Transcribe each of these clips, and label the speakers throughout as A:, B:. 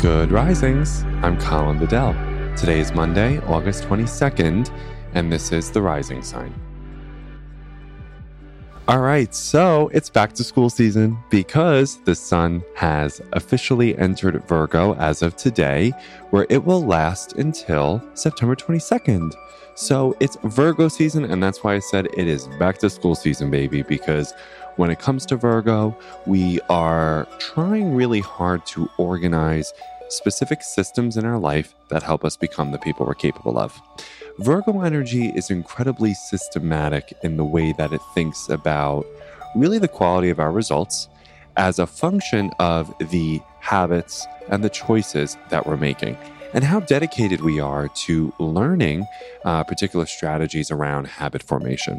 A: Good risings. I'm Colin Bedell. Today is Monday, August 22nd, and this is the rising sign. All right, so it's back to school season because the sun has officially entered Virgo as of today, where it will last until September 22nd. So it's Virgo season, and that's why I said it is back to school season, baby, because when it comes to Virgo, we are trying really hard to organize specific systems in our life that help us become the people we're capable of. Virgo energy is incredibly systematic in the way that it thinks about really the quality of our results as a function of the habits and the choices that we're making and how dedicated we are to learning uh, particular strategies around habit formation.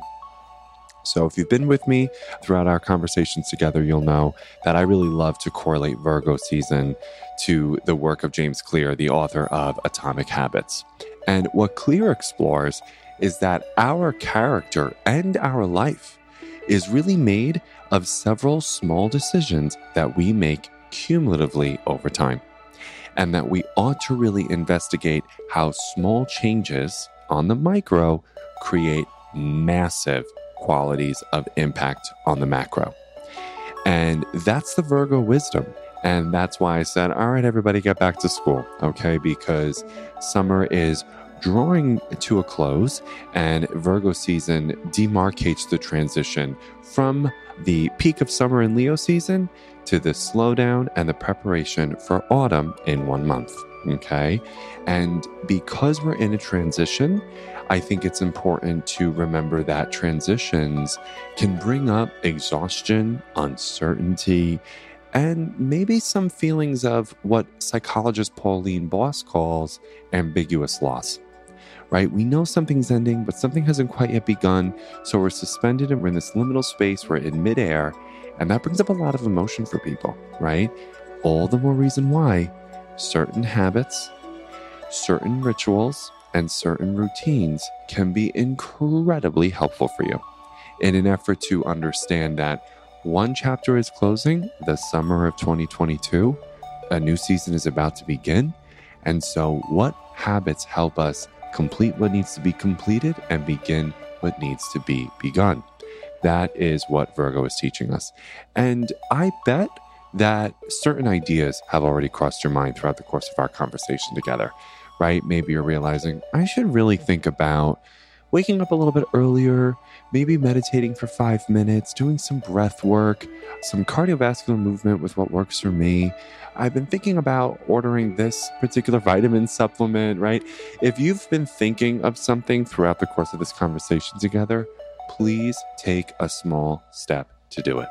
A: So, if you've been with me throughout our conversations together, you'll know that I really love to correlate Virgo season to the work of James Clear, the author of Atomic Habits. And what Clear explores is that our character and our life is really made of several small decisions that we make cumulatively over time. And that we ought to really investigate how small changes on the micro create massive qualities of impact on the macro. And that's the Virgo wisdom. And that's why I said, all right, everybody get back to school, okay? Because summer is drawing to a close, and Virgo season demarcates the transition from the peak of summer in Leo season to the slowdown and the preparation for autumn in one month. Okay. And because we're in a transition, I think it's important to remember that transitions can bring up exhaustion, uncertainty, and maybe some feelings of what psychologist Pauline Boss calls ambiguous loss. Right? We know something's ending, but something hasn't quite yet begun. So we're suspended and we're in this liminal space, we're in midair, and that brings up a lot of emotion for people, right? All the more reason why certain habits, certain rituals, and certain routines can be incredibly helpful for you in an effort to understand that one chapter is closing, the summer of 2022, a new season is about to begin. And so, what habits help us complete what needs to be completed and begin what needs to be begun? That is what Virgo is teaching us. And I bet that certain ideas have already crossed your mind throughout the course of our conversation together right? Maybe you're realizing I should really think about waking up a little bit earlier, maybe meditating for five minutes, doing some breath work, some cardiovascular movement with what works for me. I've been thinking about ordering this particular vitamin supplement, right? If you've been thinking of something throughout the course of this conversation together, please take a small step to do it.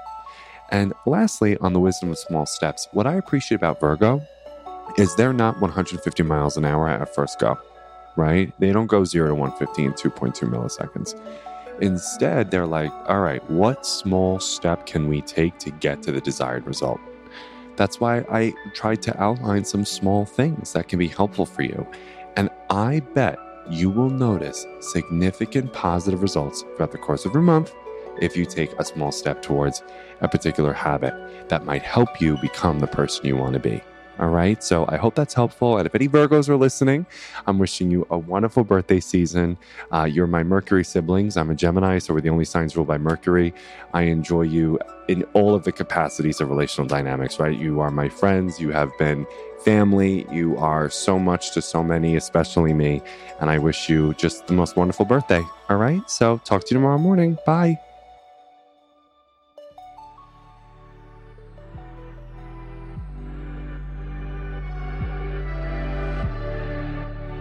A: And lastly, on the wisdom of small steps, what I appreciate about Virgo is they're not 150 miles an hour at first go, right? They don't go 0 to 150 in 2.2 milliseconds. Instead, they're like, all right, what small step can we take to get to the desired result? That's why I tried to outline some small things that can be helpful for you. And I bet you will notice significant positive results throughout the course of your month if you take a small step towards a particular habit that might help you become the person you want to be. All right. So I hope that's helpful. And if any Virgos are listening, I'm wishing you a wonderful birthday season. Uh, you're my Mercury siblings. I'm a Gemini, so we're the only signs ruled by Mercury. I enjoy you in all of the capacities of relational dynamics, right? You are my friends. You have been family. You are so much to so many, especially me. And I wish you just the most wonderful birthday. All right. So talk to you tomorrow morning. Bye.